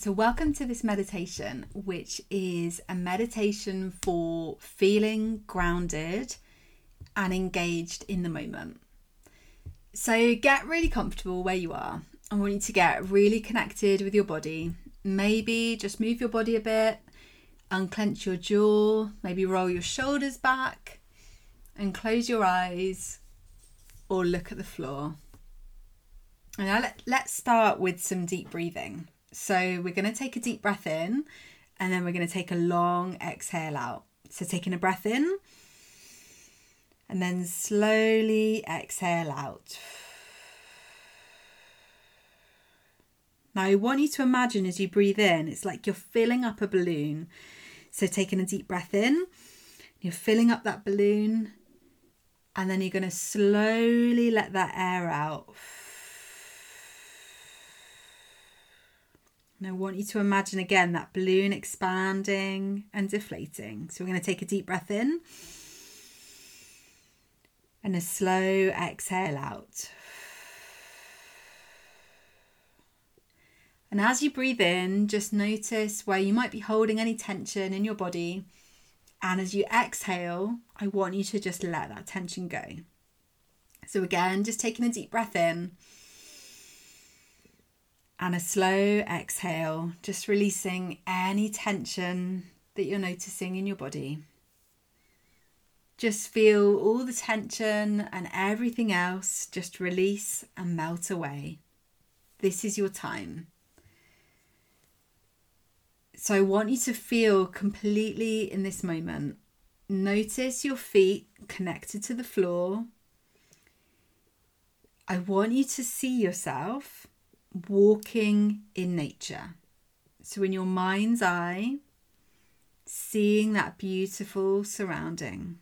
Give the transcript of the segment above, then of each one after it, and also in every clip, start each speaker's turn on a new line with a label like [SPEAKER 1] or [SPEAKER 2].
[SPEAKER 1] So, welcome to this meditation, which is a meditation for feeling grounded and engaged in the moment. So, get really comfortable where you are. I want you to get really connected with your body. Maybe just move your body a bit, unclench your jaw, maybe roll your shoulders back, and close your eyes or look at the floor. And now let, let's start with some deep breathing. So we're going to take a deep breath in and then we're going to take a long exhale out. So taking a breath in and then slowly exhale out. Now, I want you to imagine as you breathe in, it's like you're filling up a balloon. So, taking a deep breath in, you're filling up that balloon, and then you're going to slowly let that air out. And I want you to imagine again that balloon expanding and deflating. So we're going to take a deep breath in and a slow exhale out. And as you breathe in, just notice where you might be holding any tension in your body. And as you exhale, I want you to just let that tension go. So, again, just taking a deep breath in and a slow exhale, just releasing any tension that you're noticing in your body. Just feel all the tension and everything else just release and melt away. This is your time. So I want you to feel completely in this moment. Notice your feet connected to the floor. I want you to see yourself walking in nature. So, in your mind's eye, seeing that beautiful surrounding,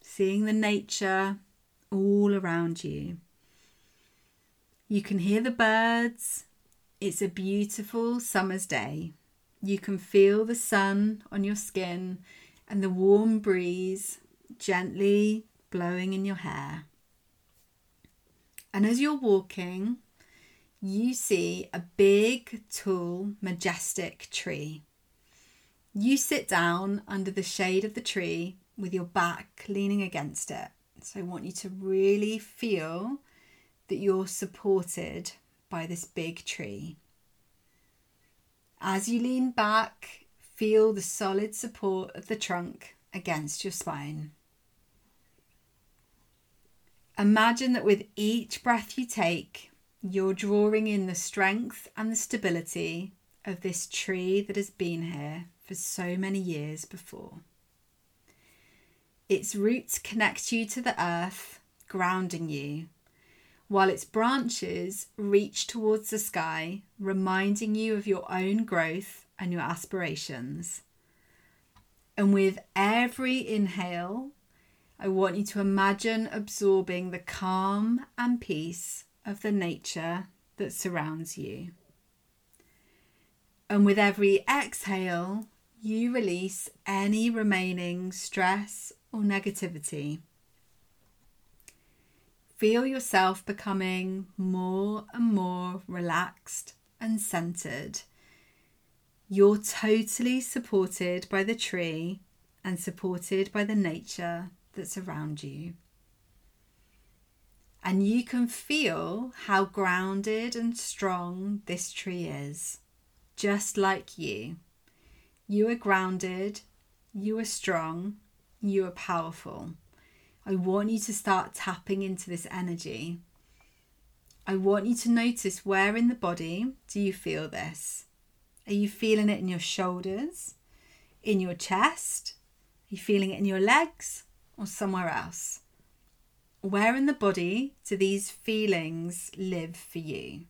[SPEAKER 1] seeing the nature all around you. You can hear the birds. It's a beautiful summer's day. You can feel the sun on your skin and the warm breeze gently blowing in your hair. And as you're walking, you see a big, tall, majestic tree. You sit down under the shade of the tree with your back leaning against it. So I want you to really feel that you're supported by this big tree. As you lean back, feel the solid support of the trunk against your spine. Imagine that with each breath you take, you're drawing in the strength and the stability of this tree that has been here for so many years before. Its roots connect you to the earth, grounding you, while its branches reach towards the sky, reminding you of your own growth and your aspirations. And with every inhale, I want you to imagine absorbing the calm and peace of the nature that surrounds you. And with every exhale, you release any remaining stress or negativity. Feel yourself becoming more and more relaxed and centered. You're totally supported by the tree and supported by the nature that's around you and you can feel how grounded and strong this tree is, just like you. You are grounded, you are strong, you are powerful. I want you to start tapping into this energy. I want you to notice where in the body do you feel this? Are you feeling it in your shoulders, in your chest? Are you feeling it in your legs or somewhere else? Where in the body do these feelings live for you?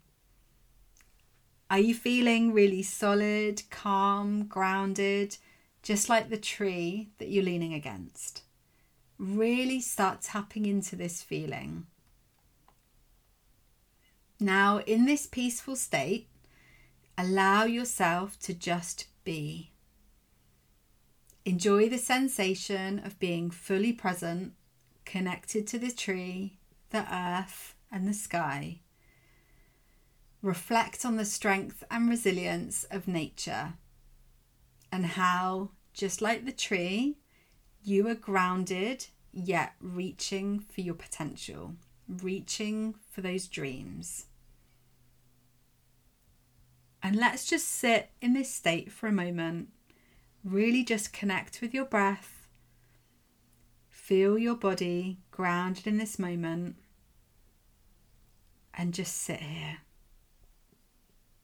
[SPEAKER 1] Are you feeling really solid, calm, grounded, just like the tree that you're leaning against? Really start tapping into this feeling. Now, in this peaceful state, allow yourself to just be. Enjoy the sensation of being fully present connected to the tree, the earth, and the sky. reflect on the strength and resilience of nature and how, just like the tree, you are grounded yet reaching for your potential, reaching for those dreams. And let's just sit in this state for a moment. Really just connect with your breath. Feel your body grounded in this moment. And just sit here.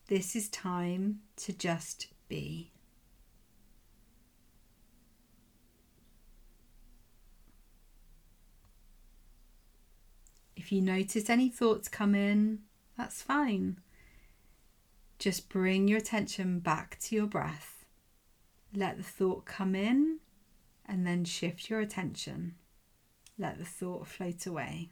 [SPEAKER 1] This is time to just be. If you notice any thoughts come in, that's fine. Just bring your attention back to your breath. Let the thought come in and then shift your attention. Let the thought float away.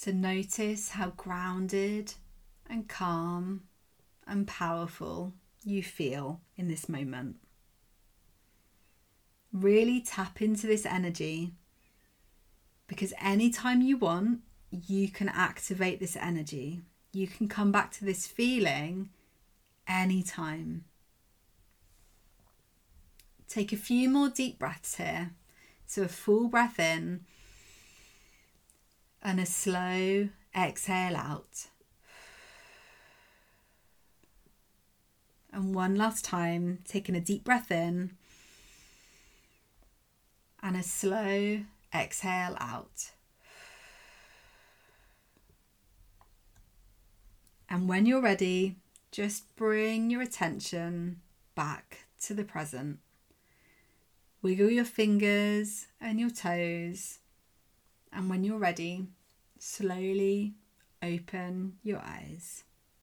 [SPEAKER 1] So notice how grounded and calm and powerful you feel in this moment. Really tap into this energy because anytime you want, you can activate this energy. You can come back to this feeling anytime. Take a few more deep breaths here. So, a full breath in and a slow exhale out. And one last time, taking a deep breath in and a slow exhale out. And when you're ready, just bring your attention back to the present. Wiggle your fingers and your toes and when you're ready, slowly open your eyes.